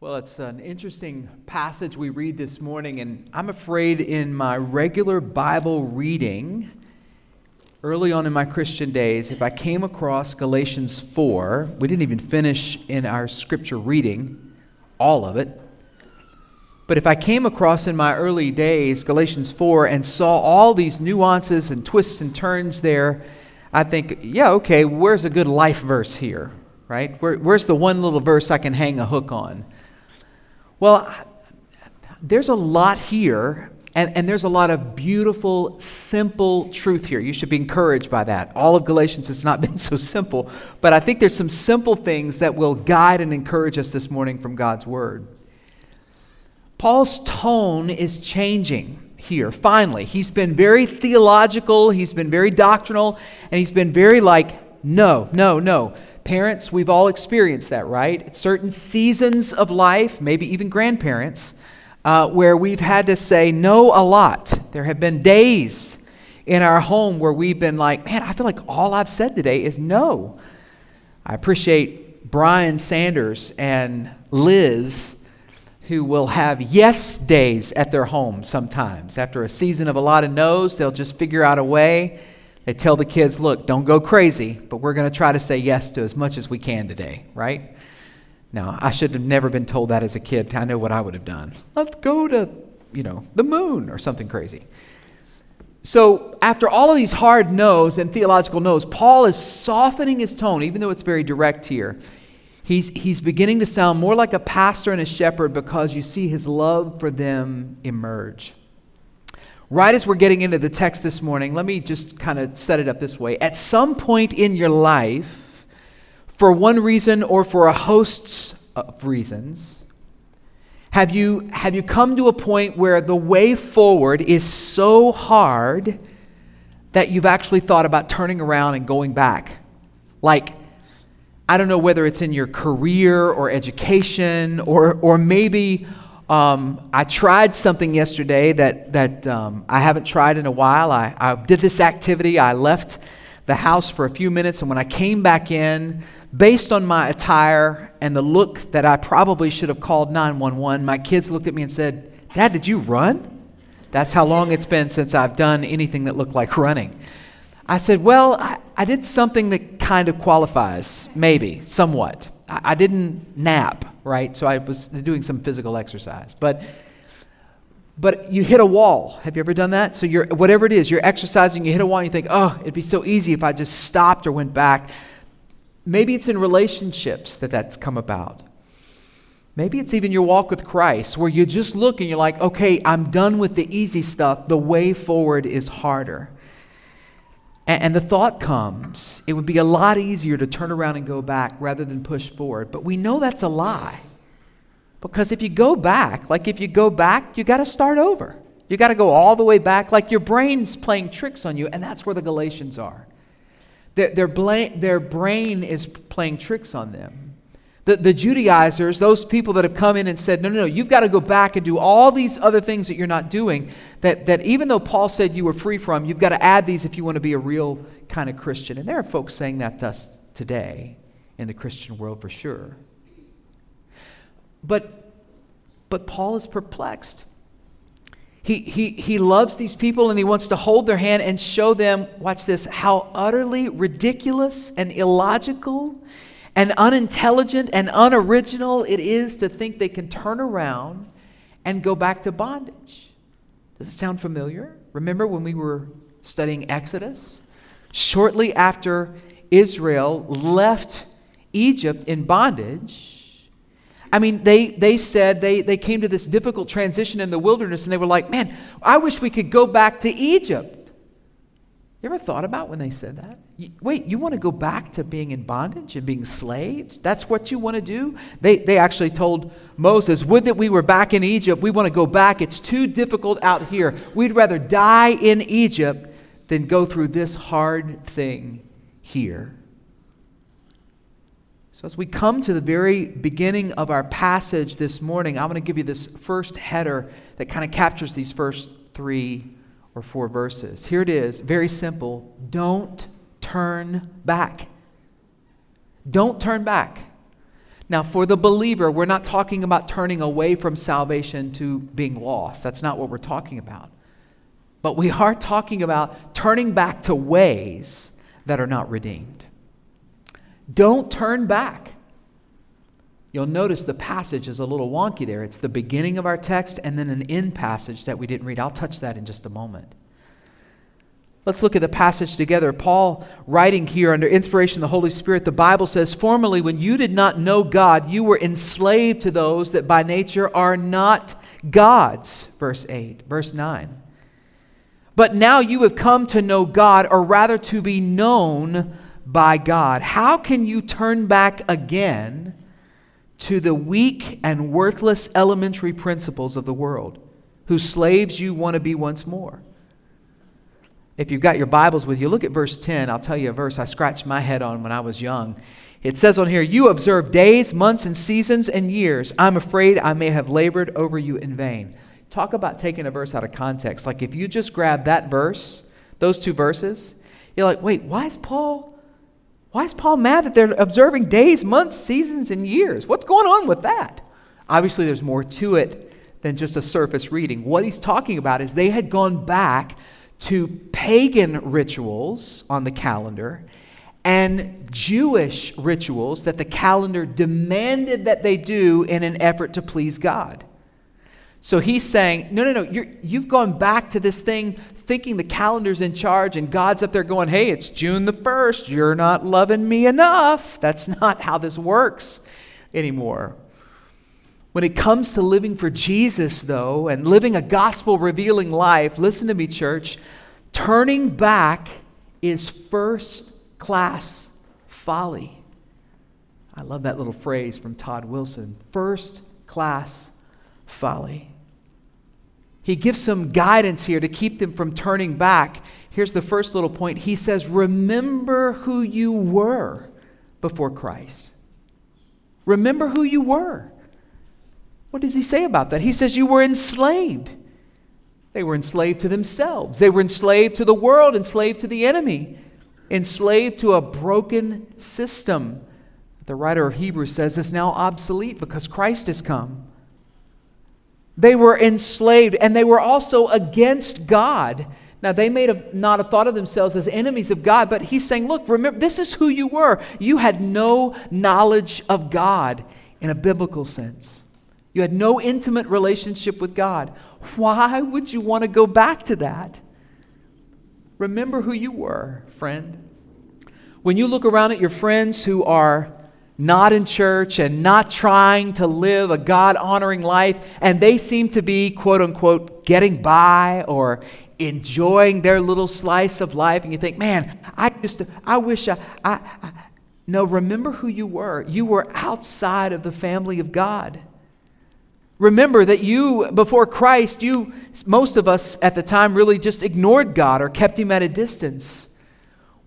Well, it's an interesting passage we read this morning, and I'm afraid in my regular Bible reading, early on in my Christian days, if I came across Galatians 4, we didn't even finish in our scripture reading all of it. But if I came across in my early days Galatians 4 and saw all these nuances and twists and turns there, I think, yeah, okay, where's a good life verse here, right? Where, where's the one little verse I can hang a hook on? Well, there's a lot here, and, and there's a lot of beautiful, simple truth here. You should be encouraged by that. All of Galatians has not been so simple, but I think there's some simple things that will guide and encourage us this morning from God's Word. Paul's tone is changing here, finally. He's been very theological, he's been very doctrinal, and he's been very like, no, no, no. Parents, we've all experienced that, right? At certain seasons of life, maybe even grandparents, uh, where we've had to say no a lot. There have been days in our home where we've been like, man, I feel like all I've said today is no. I appreciate Brian Sanders and Liz, who will have yes days at their home sometimes. After a season of a lot of no's, they'll just figure out a way they tell the kids, look, don't go crazy, but we're going to try to say yes to as much as we can today, right? Now, I should have never been told that as a kid. I know what I would have done. Let's go to, you know, the moon or something crazy. So, after all of these hard no's and theological no's, Paul is softening his tone, even though it's very direct here. He's, he's beginning to sound more like a pastor and a shepherd because you see his love for them emerge. Right as we're getting into the text this morning, let me just kind of set it up this way. At some point in your life, for one reason or for a host of uh, reasons, have you, have you come to a point where the way forward is so hard that you've actually thought about turning around and going back? Like, I don't know whether it's in your career or education or, or maybe um, I tried something yesterday that, that um, I haven't tried in a while. I, I did this activity. I left the house for a few minutes, and when I came back in, based on my attire and the look that I probably should have called 911, my kids looked at me and said, Dad, did you run? That's how long it's been since I've done anything that looked like running. I said, Well, I, I did something that kind of qualifies, maybe, somewhat. I, didn't nap right? So I was doing some physical exercise. But but you hit a wall. Have you ever done that? So you're whatever it is, you're exercising, you hit a wall, and you think, oh, it'd be so easy if I just stopped or went back. Maybe it's in relationships that that's come about. Maybe it's even your walk with Christ, where you just look and you're like, okay, I'm done with the easy stuff. The way forward is harder. And, and the thought comes, it would be a lot easier to turn around and go back rather than push forward. But we know that's a lie. Because if you go back, like if you go back, you got to start over. You got to go all the way back, like your brain's playing tricks on you, and that's where the Galatians are. Their, their, bla- their brain is playing tricks on them. The, the Judaizers, those people that have come in and said, no, no, no, you've got to go back and do all these other things that you're not doing, that, that even though Paul said you were free from, you've got to add these if you want to be a real kind of Christian. And there are folks saying that to us today in the Christian world for sure. But, but Paul is perplexed. He, he, he loves these people and he wants to hold their hand and show them, watch this, how utterly ridiculous and illogical and unintelligent and unoriginal it is to think they can turn around and go back to bondage. Does it sound familiar? Remember when we were studying Exodus? Shortly after Israel left Egypt in bondage, I mean, they, they said they, they came to this difficult transition in the wilderness and they were like, man, I wish we could go back to Egypt. You ever thought about when they said that? wait, you want to go back to being in bondage and being slaves? That's what you want to do? They, they actually told Moses, Would that we were back in Egypt. We want to go back. It's too difficult out here. We'd rather die in Egypt than go through this hard thing here. So, as we come to the very beginning of our passage this morning, I'm going to give you this first header that kind of captures these first three or four verses. Here it is, very simple. Don't turn back. Don't turn back. Now, for the believer, we're not talking about turning away from salvation to being lost. That's not what we're talking about. But we are talking about turning back to ways that are not redeemed. Don't turn back. You'll notice the passage is a little wonky there. It's the beginning of our text and then an end passage that we didn't read. I'll touch that in just a moment. Let's look at the passage together. Paul, writing here under inspiration of the Holy Spirit, the Bible says, Formerly, when you did not know God, you were enslaved to those that by nature are not God's. Verse 8. Verse 9. But now you have come to know God, or rather to be known by God. How can you turn back again to the weak and worthless elementary principles of the world, whose slaves you want to be once more? If you've got your Bibles with you, look at verse 10. I'll tell you a verse I scratched my head on when I was young. It says on here, You observe days, months, and seasons and years. I'm afraid I may have labored over you in vain. Talk about taking a verse out of context. Like if you just grab that verse, those two verses, you're like, wait, why is Paul why is Paul mad that they're observing days, months, seasons, and years? What's going on with that? Obviously, there's more to it than just a surface reading. What he's talking about is they had gone back to pagan rituals on the calendar and Jewish rituals that the calendar demanded that they do in an effort to please God. So he's saying, no, no, no, you have gone back to this thing thinking the calendar's in charge and God's up there going, hey, it's June the 1st. You're not loving me enough. That's not how this works anymore. When it comes to living for Jesus, though, and living a gospel revealing life, listen to me, church, turning back is first class folly. I love that little phrase from Todd Wilson first class folly. He gives some guidance here to keep them from turning back. Here's the first little point. He says, Remember who you were before Christ. Remember who you were. What does he say about that? He says, You were enslaved. They were enslaved to themselves, they were enslaved to the world, enslaved to the enemy, enslaved to a broken system. The writer of Hebrews says it's now obsolete because Christ has come. They were enslaved and they were also against God. Now, they may have not have thought of themselves as enemies of God, but he's saying, look, remember, this is who you were. You had no knowledge of God in a biblical sense. You had no intimate relationship with God. Why would you want to go back to that? Remember who you were, friend. When you look around at your friends who are not in church and not trying to live a God honoring life, and they seem to be, quote unquote, getting by or enjoying their little slice of life, and you think, man, I to, I wish I, I, I. No, remember who you were. You were outside of the family of God. Remember that you, before Christ, you, most of us at the time really just ignored God or kept him at a distance.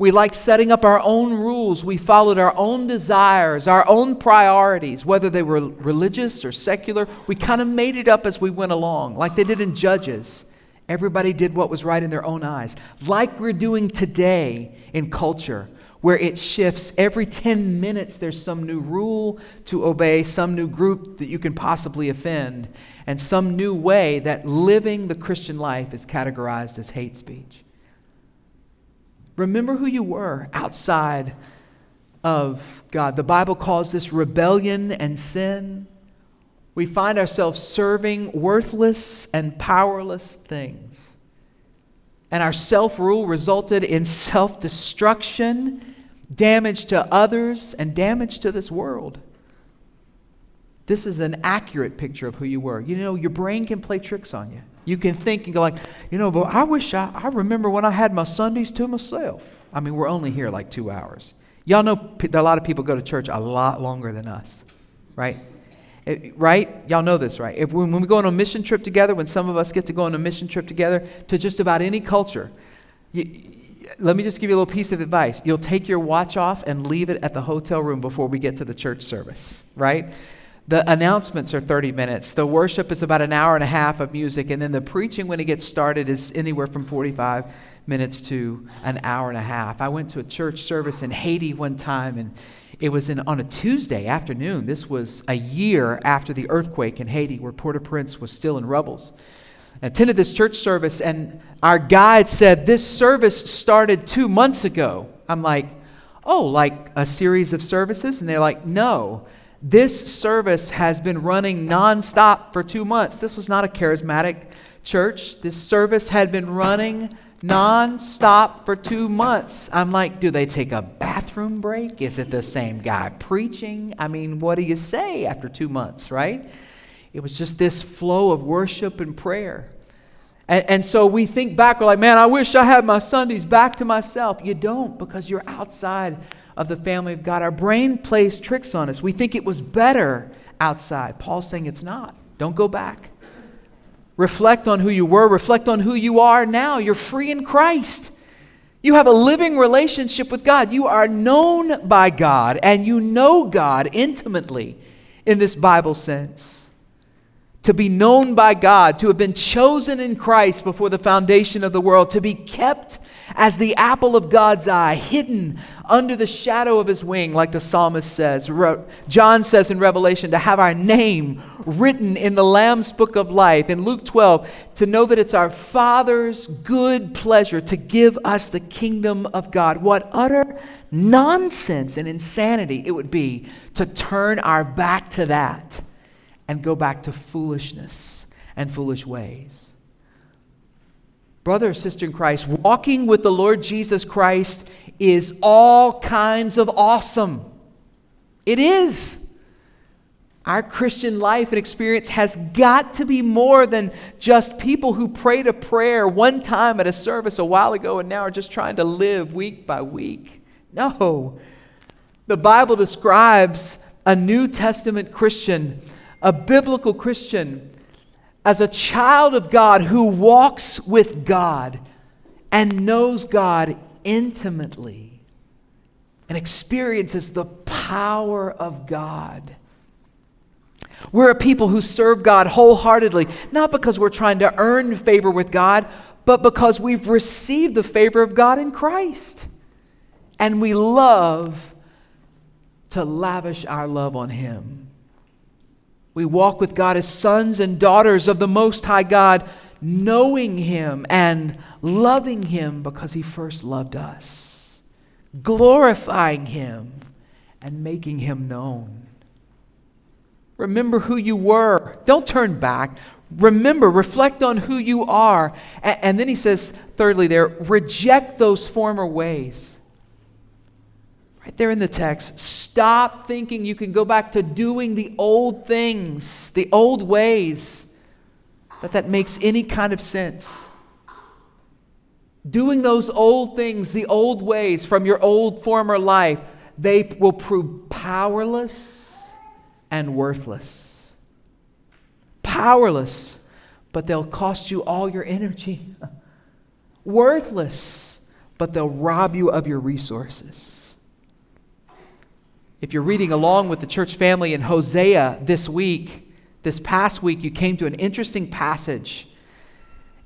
We liked setting up our own rules. We followed our own desires, our own priorities, whether they were religious or secular. We kind of made it up as we went along, like they did in Judges. Everybody did what was right in their own eyes, like we're doing today in culture, where it shifts every 10 minutes. There's some new rule to obey, some new group that you can possibly offend, and some new way that living the Christian life is categorized as hate speech. Remember who you were outside of God. The Bible calls this rebellion and sin. We find ourselves serving worthless and powerless things. And our self rule resulted in self destruction, damage to others, and damage to this world. This is an accurate picture of who you were. You know, your brain can play tricks on you. You can think and go like, you know, but I wish I, I remember when I had my Sundays to myself. I mean, we're only here like two hours. Y'all know a lot of people go to church a lot longer than us, right? It, right? Y'all know this, right? If, when, when we go on a mission trip together, when some of us get to go on a mission trip together to just about any culture, you, let me just give you a little piece of advice. You'll take your watch off and leave it at the hotel room before we get to the church service, right? The announcements are 30 minutes. The worship is about an hour and a half of music. And then the preaching, when it gets started, is anywhere from 45 minutes to an hour and a half. I went to a church service in Haiti one time, and it was in, on a Tuesday afternoon. This was a year after the earthquake in Haiti, where Port au Prince was still in rubbles. I attended this church service, and our guide said, This service started two months ago. I'm like, Oh, like a series of services? And they're like, No. This service has been running nonstop for two months. This was not a charismatic church. This service had been running non-stop for two months. I'm like, do they take a bathroom break? Is it the same guy preaching? I mean, what do you say after two months, right? It was just this flow of worship and prayer. And, and so we think back, we're like, man, I wish I had my Sundays back to myself. You don't because you're outside of the family of God. Our brain plays tricks on us. We think it was better outside. Paul's saying it's not. Don't go back. Reflect on who you were, reflect on who you are now. You're free in Christ. You have a living relationship with God. You are known by God, and you know God intimately in this Bible sense. To be known by God, to have been chosen in Christ before the foundation of the world, to be kept as the apple of God's eye, hidden under the shadow of his wing, like the psalmist says. John says in Revelation, to have our name written in the Lamb's book of life. In Luke 12, to know that it's our Father's good pleasure to give us the kingdom of God. What utter nonsense and insanity it would be to turn our back to that and go back to foolishness and foolish ways. Brother or sister in Christ, walking with the Lord Jesus Christ is all kinds of awesome. It is. Our Christian life and experience has got to be more than just people who prayed a prayer one time at a service a while ago and now are just trying to live week by week. No. The Bible describes a New Testament Christian, a biblical Christian, as a child of God who walks with God and knows God intimately and experiences the power of God. We're a people who serve God wholeheartedly, not because we're trying to earn favor with God, but because we've received the favor of God in Christ. And we love to lavish our love on Him. We walk with God as sons and daughters of the Most High God, knowing Him and loving Him because He first loved us, glorifying Him and making Him known. Remember who you were. Don't turn back. Remember, reflect on who you are. And, then he says, thirdly, there, reject those former ways. Right there in the text, stop thinking you can go back to doing the old things, the old ways, that that makes any kind of sense. Doing those old things, the old ways from your old former life, they will prove powerless and worthless. Powerless, but they'll cost you all your energy. worthless, but they'll rob you of your resources. If you're reading along with the church family in Hosea this week, this past week, you came to an interesting passage.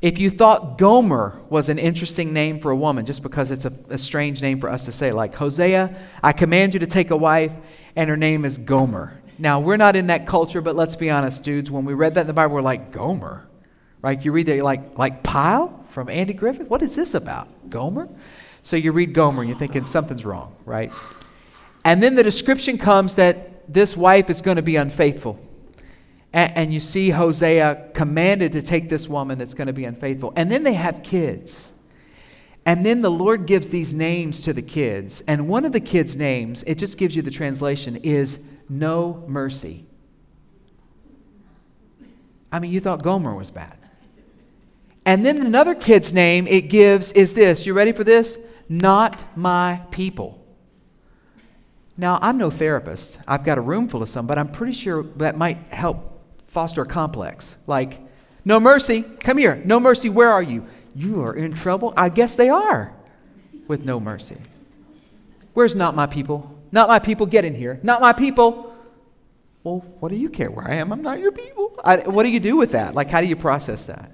If you thought Gomer was an interesting name for a woman, just because it's a, a, strange name for us to say, like Hosea, I command you to take a wife, and her name is Gomer. Now, we're not in that culture, but let's be honest, dudes. When we read that in the Bible, we're like, Gomer. Right? You read that, you're like, like Pyle from Andy Griffith? What is this about? Gomer? So you read Gomer and you're thinking something's wrong, right? And then the description comes that this wife is going to be unfaithful. And, and, you see Hosea commanded to take this woman that's going to be unfaithful. And then they have kids. And then the Lord gives these names to the kids. And one of the kids' names, it just gives you the translation, is no mercy. I mean, you thought Gomer was bad. And then another kid's name it gives is this. You ready for this? Not my people. Now, I'm no therapist. I've got a room full of some, but I'm pretty sure that might help foster a complex. Like, no mercy, come here. No mercy, where are you? You are in trouble? I guess they are with no mercy. Where's not my people? Not my people, get in here. Not my people. Well, what do you care where I am? I'm not your people. I, what do you do with that? Like, how do you process that?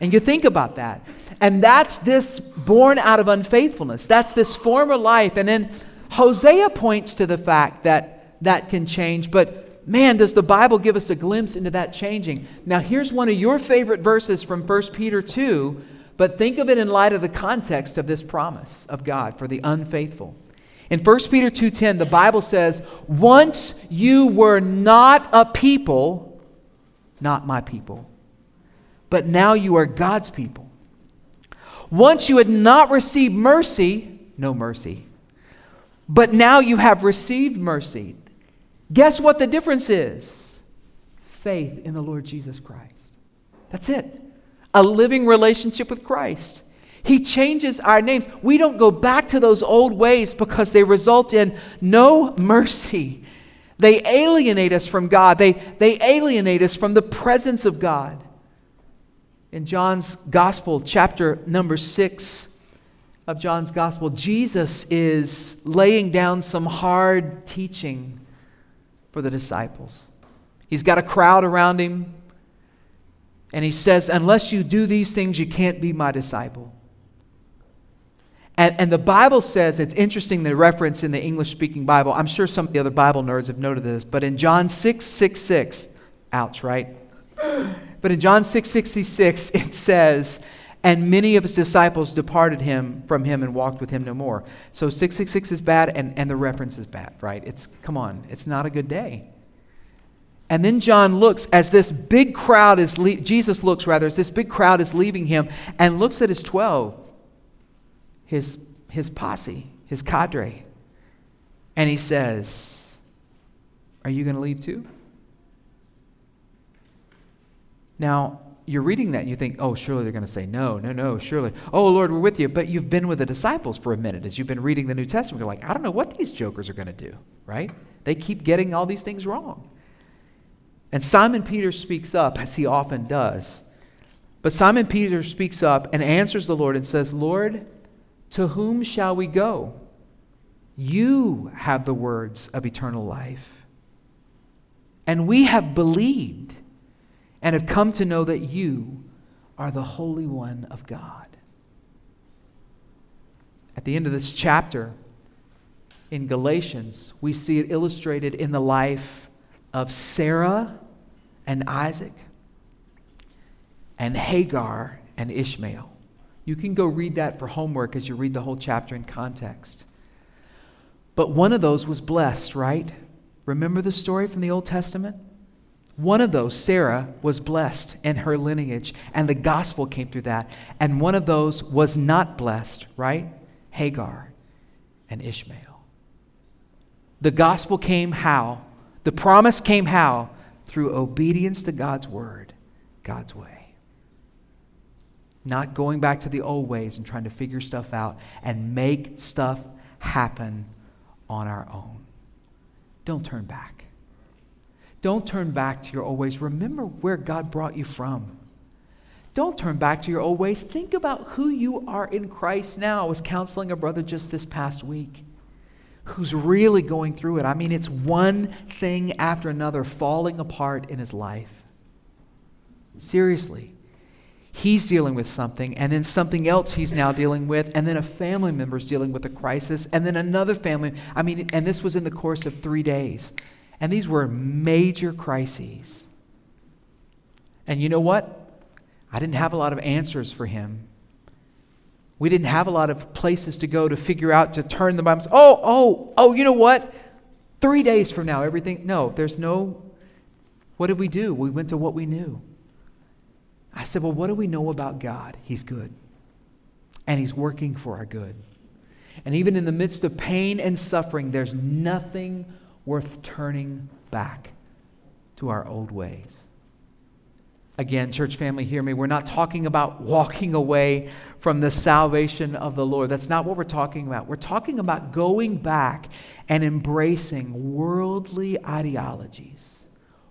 And you think about that. And that's this born out of unfaithfulness. That's this former life. And then Hosea points to the fact that that can change, but man, does the Bible give us a glimpse into that changing. Now, here's one of your favorite verses from 1 Peter 2, but think of it in light of the context of this promise of God for the unfaithful. In 1 Peter 2:10, the Bible says, "Once you were not a people, not my people, but now you are God's people. Once you had not received mercy, no mercy, but now you have received mercy. Guess what the difference is? Faith in the Lord Jesus Christ. That's it. A living relationship with Christ. He changes our names. We don't go back to those old ways because they result in no mercy. They alienate us from God, they, they alienate us from the presence of God. In John's Gospel, chapter number six of John's Gospel, Jesus is laying down some hard teaching for the disciples. He's got a crowd around him, and he says, Unless you do these things, you can't be my disciple. And, and the Bible says, it's interesting the reference in the English speaking Bible. I'm sure some of the other Bible nerds have noted this, but in John 6 6 6, ouch, right? But in John 6 66, it says, and many of his disciples departed him from him and walked with him no more. So 666 is bad and, and the reference is bad, right? It's come on, it's not a good day. And then John looks as this big crowd is le- Jesus looks rather as this big crowd is leaving him and looks at his 12 his, his posse, his cadre. And he says, Are you going to leave too? Now, you're reading that and you think, oh, surely they're going to say no, no, no, surely. Oh, Lord, we're with you. But you've been with the disciples for a minute as you've been reading the New Testament. You're like, I don't know what these jokers are going to do, right? They keep getting all these things wrong. And Simon Peter speaks up, as he often does. But Simon Peter speaks up and answers the Lord and says, Lord, to whom shall we go? You have the words of eternal life. And we have believed and have come to know that you are the Holy One of God. At the end of this chapter in Galatians, we see it illustrated in the life of Sarah and Isaac and Hagar and Ishmael. You can go read that for homework as you read the whole chapter in context. But one of those was blessed, right? Remember the story from the Old Testament? One of those, Sarah, was blessed in her lineage, and the gospel came through that. And one of those was not blessed, right? Hagar and Ishmael. The gospel came how? The promise came how? Through obedience to God's word, God's way. Not going back to the old ways and trying to figure stuff out and make stuff happen on our own. Don't turn back. Don't turn back to your old ways. Remember where God brought you from. Don't turn back to your old ways. Think about who you are in Christ now. I was counseling a brother just this past week who's really going through it. I mean, it's one thing after another falling apart in his life. Seriously he's dealing with something, and then something else he's now dealing with, and then a family member's dealing with a crisis, and then another family. I mean, and this was in the course of three days. And these were major crises. And you know what? I didn't have a lot of answers for him. We didn't have a lot of places to go to figure out to turn the Bible. Oh, oh, oh, you know what? Three days from now, everything. No, there's no. What did we do? We went to what we knew. I said, Well, what do we know about God? He's good. And He's working for our good. And even in the midst of pain and suffering, there's nothing worth turning back to our old ways. Again, church family, hear me. We're not talking about walking away from the salvation of the Lord. That's not what we're talking about. We're talking about going back and embracing worldly ideologies,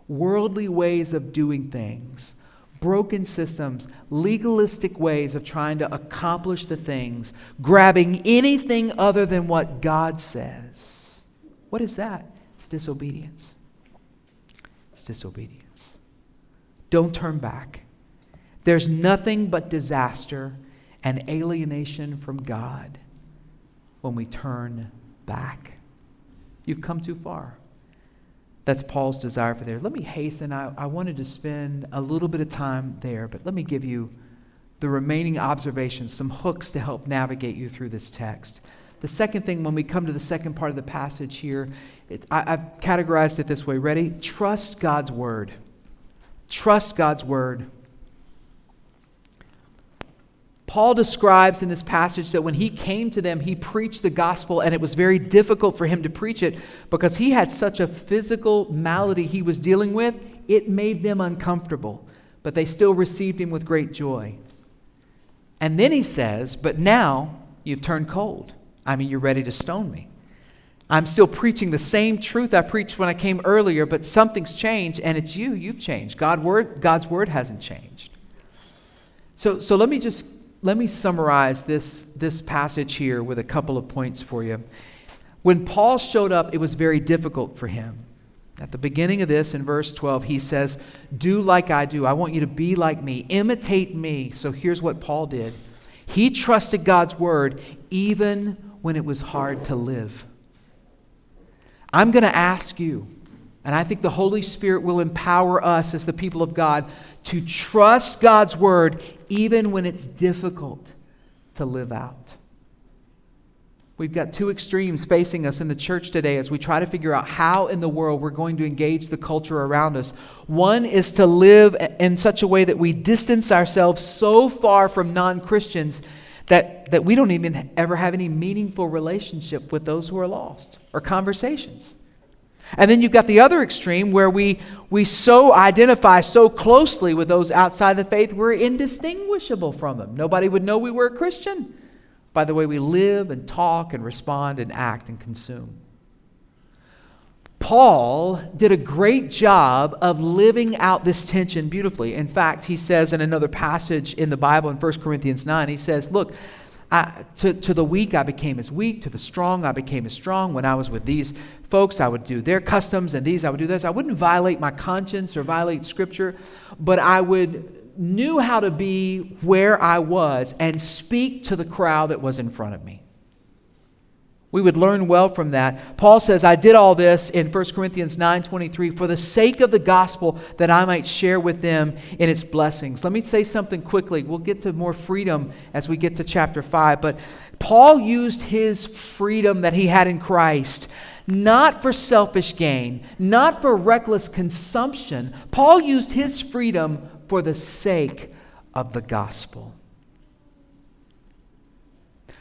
worldly ways of doing things broken systems, legalistic ways of trying to accomplish the things, grabbing anything other than what God says. What is that? It's disobedience. It's disobedience. Don't turn back. There's nothing but disaster and alienation from God when we turn back. You've come too far. That's Paul's desire for there. Let me hasten. I, I wanted to spend a little bit of time there, but let me give you the remaining observations, some hooks to help navigate you through this text. The second thing, when we come to the second part of the passage here, it, I, I've categorized it this way. Ready? Trust God's word. Trust God's word. Paul describes in this passage that when he came to them, he preached the gospel, and it was very difficult for him to preach it because he had such a physical malady he was dealing with, it made them uncomfortable. But they still received him with great joy. And then he says, But now you've turned cold. I mean, you're ready to stone me. I'm still preaching the same truth I preached when I came earlier, but something's changed, and it's you. You've changed. God word, God's word hasn't changed. So, so let me just let me summarize this, this passage here with a couple of points for you. When Paul showed up, it was very difficult for him. At the beginning of this, in verse 12, he says, Do like I do. I want you to be like me, imitate me. So here's what Paul did he trusted God's word even when it was hard to live. I'm going to ask you, and I think the Holy Spirit will empower us as the people of God to trust God's word even when it's difficult to live out. We've got two extremes facing us in the church today as we try to figure out how in the world we're going to engage the culture around us. One is to live in such a way that we distance ourselves so far from non Christians that, that we don't even ever have any meaningful relationship with those who are lost or conversations. And then you've got the other extreme where we, we so identify so closely with those outside the faith, we're indistinguishable from them. Nobody would know we were a Christian by the way we live and talk and respond and act and consume. Paul did a great job of living out this tension beautifully. In fact, he says in another passage in the Bible in 1 Corinthians 9, he says, Look, I, to, to the weak I became as weak, to the strong I became as strong. When I was with these folks, I would do their customs, and these I would do this. I wouldn't violate my conscience or violate Scripture, but I would knew how to be where I was and speak to the crowd that was in front of me. We would learn well from that. Paul says, I did all this in 1 Corinthians 9:23 for the sake of the gospel that I might share with them in its blessings. Let me say something quickly. We'll get to more freedom as we get to chapter 5, but Paul used his freedom that he had in Christ not for selfish gain, not for reckless consumption. Paul used his freedom for the sake of the gospel.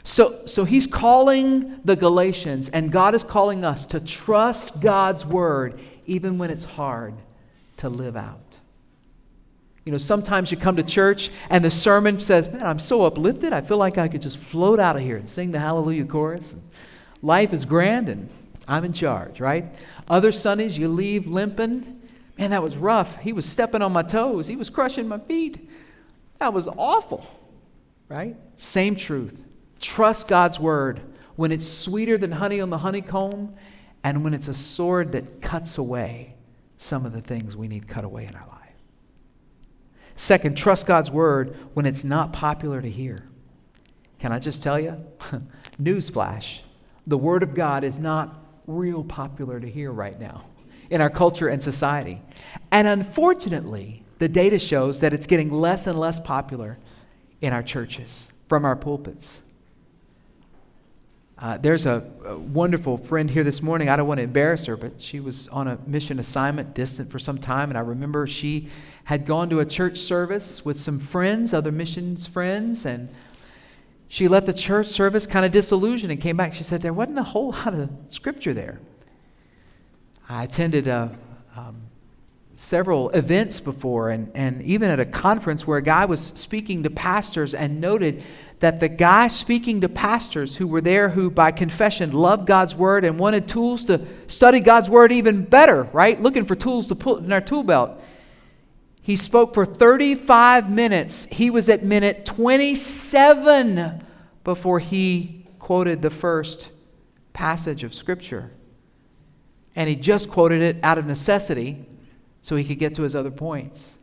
So, so he's calling the Galatians, and God is calling us to trust God's word even when it's hard to live out. You know, sometimes you come to church and the sermon says, Man, I'm so uplifted, I feel like I could just float out of here and sing the hallelujah chorus. Life is grand and I'm in charge, right? Other Sundays you leave limping. Man, that was rough. He was stepping on my toes, he was crushing my feet. That was awful, right? Same truth. Trust God's word when it's sweeter than honey on the honeycomb and when it's a sword that cuts away some of the things we need cut away in our life. Second, trust God's word when it's not popular to hear. Can I just tell you? Newsflash the word of God is not real popular to hear right now in our culture and society. And unfortunately, the data shows that it's getting less and less popular in our churches, from our pulpits. Uh, there's a, a, wonderful friend here this morning. I don't want to embarrass her, but she was on a mission assignment distant for some time. And I remember she had gone to a church service with some friends, other missions friends, and she left the church service kind of disillusioned and came back. She said, There wasn't a whole lot of scripture there. I attended a, um, several events before, and, and even at a conference where a guy was speaking to pastors and noted that the guy speaking to pastors who were there who by confession loved God's word and wanted tools to study God's word even better, right? Looking for tools to put in our tool belt. He spoke for 35 minutes. He was at minute 27 before he quoted the first passage of Scripture. And he just quoted it out of necessity so he could get to his other points.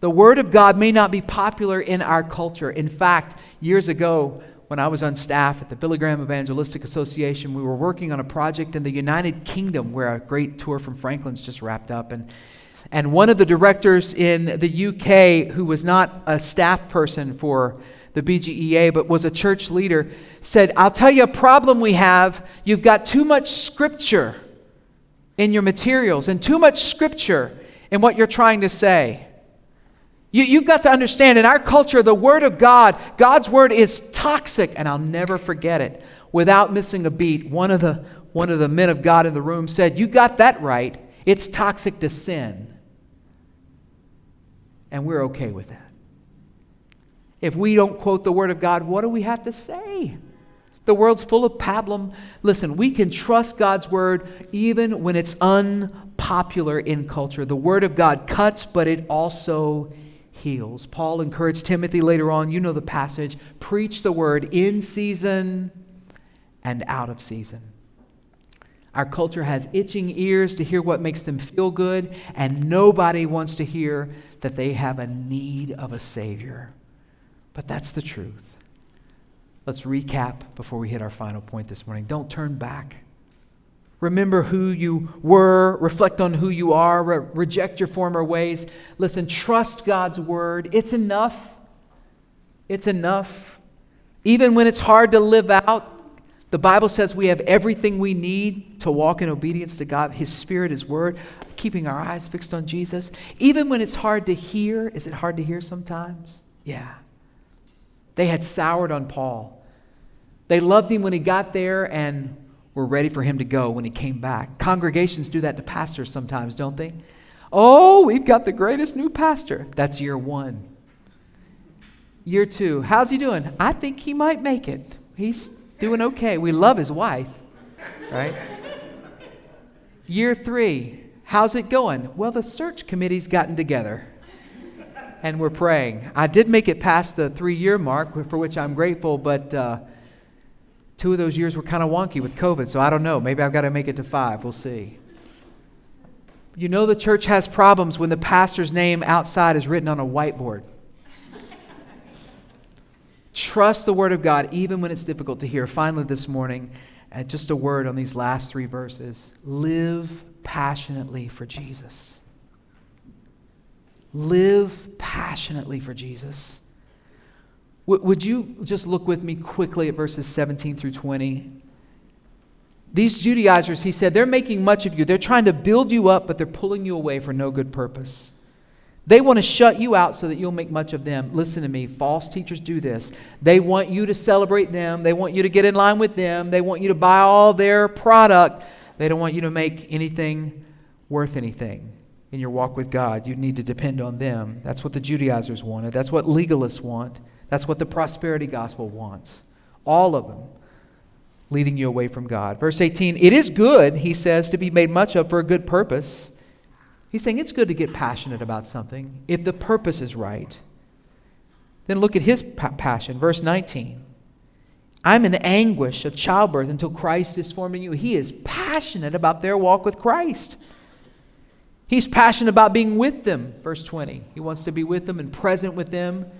The Word of God may not be popular in our culture. In fact, years ago, when I was on staff at the Billy Graham Evangelistic Association, we were working on a project in the United Kingdom where a great tour from Franklin's just wrapped up. And, and one of the directors in the UK, who was not a staff person for the BGEA, but was a church leader, said, I'll tell you a problem we have. You've got too much scripture in your materials and too much scripture in what you're trying to say. You, have got to understand in our culture, the Word of God, God's Word is toxic, and I'll never forget it. Without missing a beat, one of the, one of the men of God in the room said, You got that right. It's toxic to sin. And we're okay with that. If we don't quote the Word of God, what do we have to say? The world's full of pablum. Listen, we can trust God's Word even when it's unpopular in culture. The Word of God cuts, but it also heals. Paul encouraged Timothy later on, you know the passage preach the Word in season and out of season. Our culture has itching ears to hear what makes them feel good, and nobody wants to hear that they have a need of a Savior. But that's the truth. Let's recap before we hit our final point this morning. Don't turn back. Remember who you were, reflect on who you are, re- reject your former ways. Listen, trust God's word. It's enough. It's enough. Even when it's hard to live out, the Bible says we have everything we need to walk in obedience to God, His Spirit, His Word, keeping our eyes fixed on Jesus. Even when it's hard to hear, is it hard to hear sometimes? Yeah. They had soured on Paul. They loved him when he got there and were ready for him to go when he came back. Congregations do that to pastors sometimes, don't they? Oh, we've got the greatest new pastor. That's year one. Year two, how's he doing? I think he might make it. He's doing okay. We love his wife, right? Year three, how's it going? Well, the search committee's gotten together and we're praying. I did make it past the three year mark, for which I'm grateful, but uh, two of those years were kind of wonky with COVID, so I don't know. Maybe I've got to make it to five. We'll see. You know, the church has problems when the pastor's name outside is written on a whiteboard. Trust the Word of God even when it's difficult to hear. Finally, this morning, uh, just a word on these last three verses live passionately for Jesus. Live passionately for Jesus. W- would you just look with me quickly at verses 17 through 20? These Judaizers, he said, they're making much of you. They're trying to build you up, but they're pulling you away for no good purpose. They want to shut you out so that you'll make much of them. Listen to me. False teachers do this. They want you to celebrate them. They want you to get in line with them. They want you to buy all their product. They don't want you to make anything worth anything in your walk with God. You need to depend on them. That's what the Judaizers wanted. That's what legalists want. That's what the prosperity gospel wants. All of them leading you away from God. Verse 18 It is good, he says, to be made much of for a good purpose. He's saying it's good to get passionate about something if the purpose is right. Then look at his pa- passion. Verse 19. I'm in anguish of childbirth until Christ is forming you. He is passionate about their walk with Christ. He's passionate about being with them, verse 20. He wants to be with them and present with them.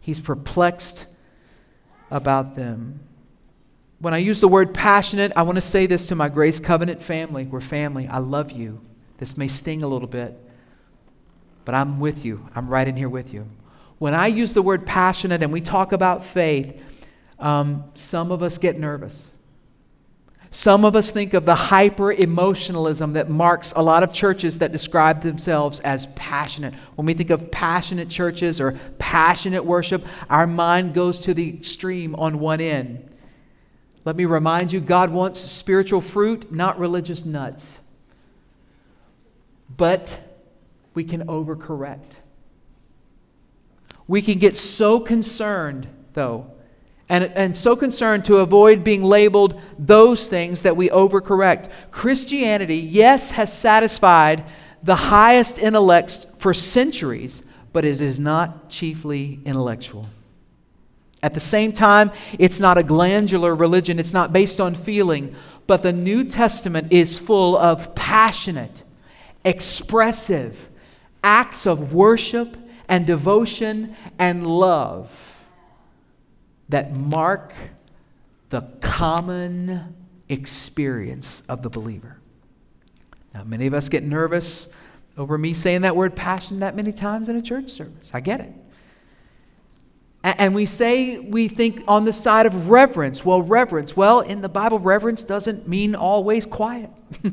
He's perplexed about them. When I use the word passionate, I want to say this to my Grace Covenant family. We're family. I love you. This may sting a little bit, but I'm with you. I'm right in here with you. When I use the word passionate and we talk about faith, um, some of us get nervous. Some of us think of the hyper emotionalism that marks a lot of churches that describe themselves as passionate. When we think of passionate churches or passionate worship, our mind goes to the extreme on one end. Let me remind you God wants spiritual fruit, not religious nuts. But we can overcorrect. We can get so concerned, though, and, and so concerned to avoid being labeled those things that we overcorrect. Christianity, yes, has satisfied the highest intellects for centuries, but it is not chiefly intellectual. At the same time, it's not a glandular religion, it's not based on feeling, but the New Testament is full of passionate, expressive acts of worship and devotion and love that mark the common experience of the believer. Now, many of us get nervous over me saying that word passion that many times in a church service. I get it. And we say we think on the side of reverence. Well, reverence, well, in the Bible, reverence doesn't mean always quiet.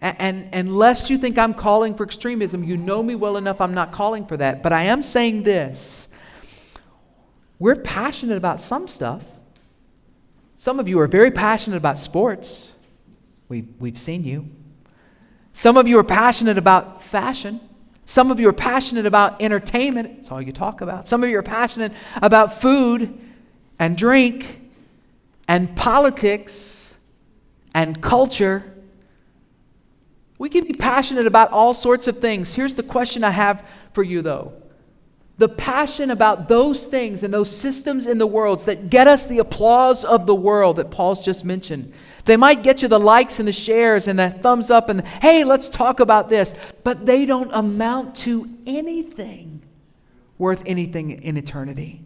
and, and lest you think I'm calling for extremism, you know me well enough, I'm not calling for that. But I am saying this we're passionate about some stuff. Some of you are very passionate about sports. We've, we've seen you. Some of you are passionate about fashion. Some of you are passionate about entertainment. It's all you talk about. Some of you are passionate about food and drink and politics and culture. We can be passionate about all sorts of things. Here's the question I have for you, though the passion about those things and those systems in the world that get us the applause of the world that Paul's just mentioned. They might get you the likes and the shares and the thumbs up and, hey, let's talk about this. But they don't amount to anything worth anything in eternity.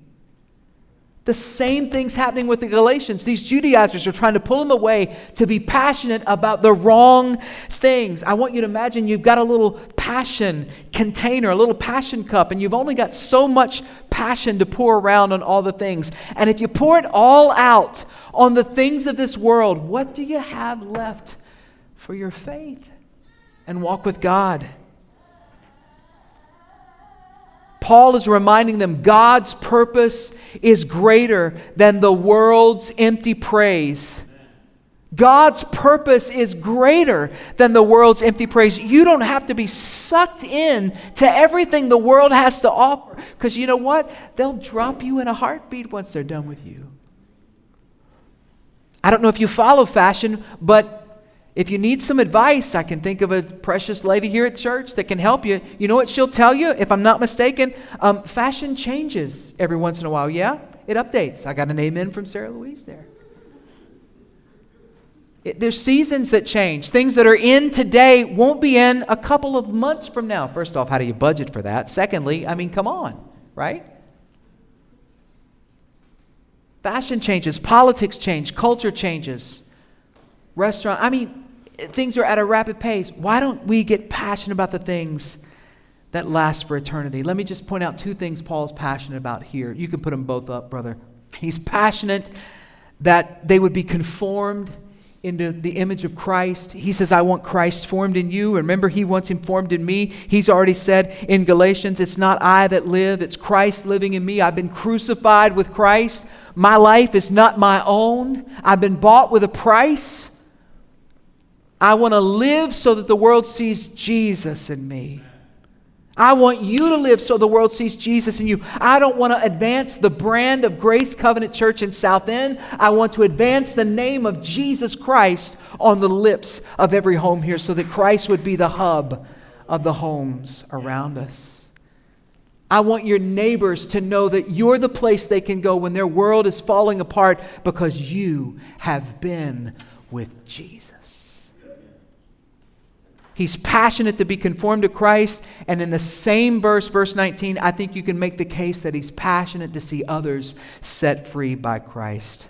The same thing's happening with the Galatians. These Judaizers are trying to pull them away to be passionate about the wrong things. I want you to imagine you've got a little passion container, a little passion cup, and you've only got so much passion to pour around on all the things. And if you pour it all out on the things of this world, what do you have left for your faith and walk with God? Paul is reminding them God's purpose is greater than the world's empty praise. God's purpose is greater than the world's empty praise. You don't have to be sucked in to everything the world has to offer because you know what? They'll drop you in a heartbeat once they're done with you. I don't know if you follow fashion, but if you need some advice, I can think of a precious lady here at church that can help you. You know what she'll tell you, if I'm not mistaken? Um, fashion changes every once in a while. Yeah, it updates. I got an amen from Sarah Louise there. It, there's seasons that change. Things that are in today won't be in a couple of months from now. First off, how do you budget for that? Secondly, I mean, come on, right? Fashion changes, politics change, culture changes, restaurant. I mean, things are at a rapid pace. Why don't we get passionate about the things that last for eternity? Let me just point out two things Paul's passionate about here. You can put them both up, brother. He's passionate that they would be conformed into the image of Christ. He says, I want Christ formed in you. Remember, He wants Him formed in me. He's already said in Galatians, It's not I that live, it's Christ living in me. I've been crucified with Christ. My life is not my own. I've been bought with a price. I want to live so that the world sees Jesus in me. I want you to live so the world sees Jesus in you. I don't want to advance the brand of Grace Covenant Church in South End. I want to advance the name of Jesus Christ on the lips of every home here so that Christ would be the hub of the homes around us. I want your neighbors to know that you're the place they can go when their world is falling apart because you have been with Jesus. He's passionate to be conformed to Christ. And in the same verse, verse 19, I think you can make the case that he's passionate to see others set free by Christ.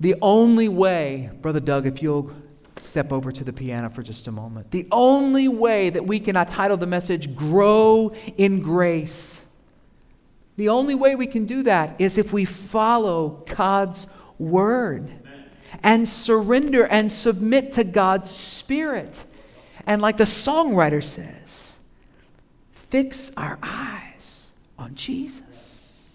The only way, Brother Doug, if you'll step over to the piano for just a moment, the only way that we can, I title the message, Grow in Grace. The only way we can do that is if we follow God's word and surrender and submit to God's Spirit. And like the songwriter says, fix our eyes on Jesus.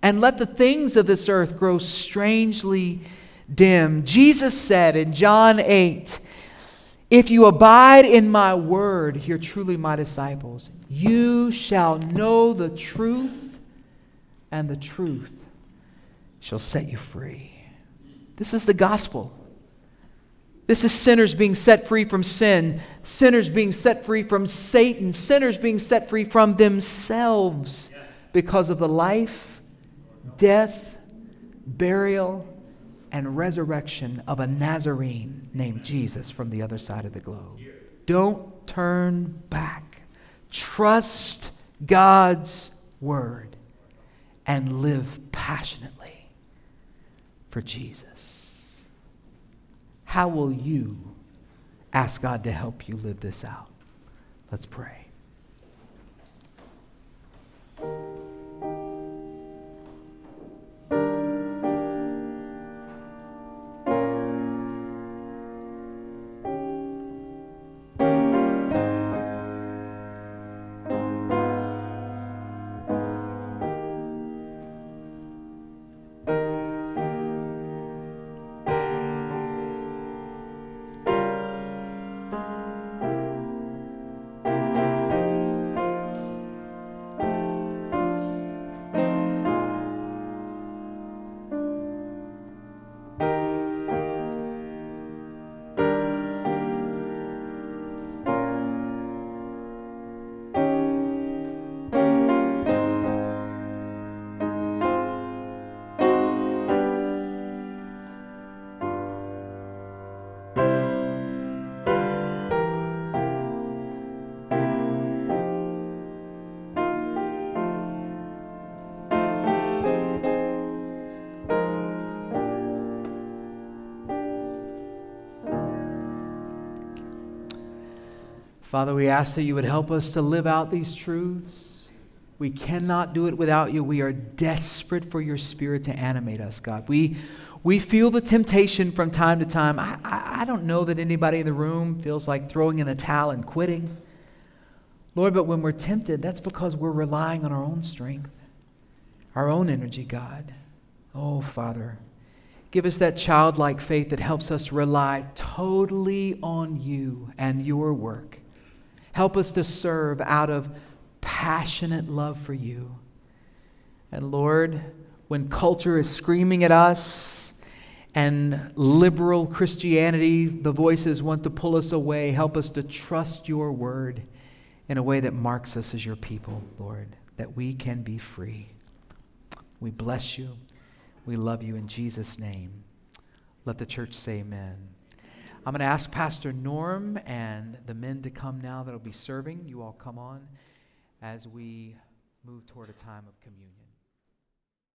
And let the things of this earth grow strangely dim. Jesus said in John 8, If you abide in my word, you're truly my disciples. You shall know the truth, and the truth shall set you free. This is the gospel. This is sinners being set free from sin, sinners being set free from Satan, sinners being set free from themselves because of the life, death, burial, and resurrection of a Nazarene named Jesus from the other side of the globe. Don't turn back. Trust God's word and live passionately for Jesus. How will you ask God to help you live this out? Let's pray. Father, we ask that you would help us to live out these truths. We cannot do it without you. We are desperate for your spirit to animate us, God. We, we feel the temptation from time to time. I, I, I don't know that anybody in the room feels like throwing in the towel and quitting. Lord, but when we're tempted, that's because we're relying on our own strength, our own energy, God. Oh, Father, give us that childlike faith that helps us rely totally on you and your work. Help us to serve out of passionate love for you. And Lord, when culture is screaming at us and liberal Christianity, the voices want to pull us away, help us to trust your word in a way that marks us as your people, Lord, that we can be free. We bless you. We love you in Jesus' name. Let the church say amen. I'm going to ask Pastor Norm and the men to come now that'll be serving. You all come on as we move toward a time of communion.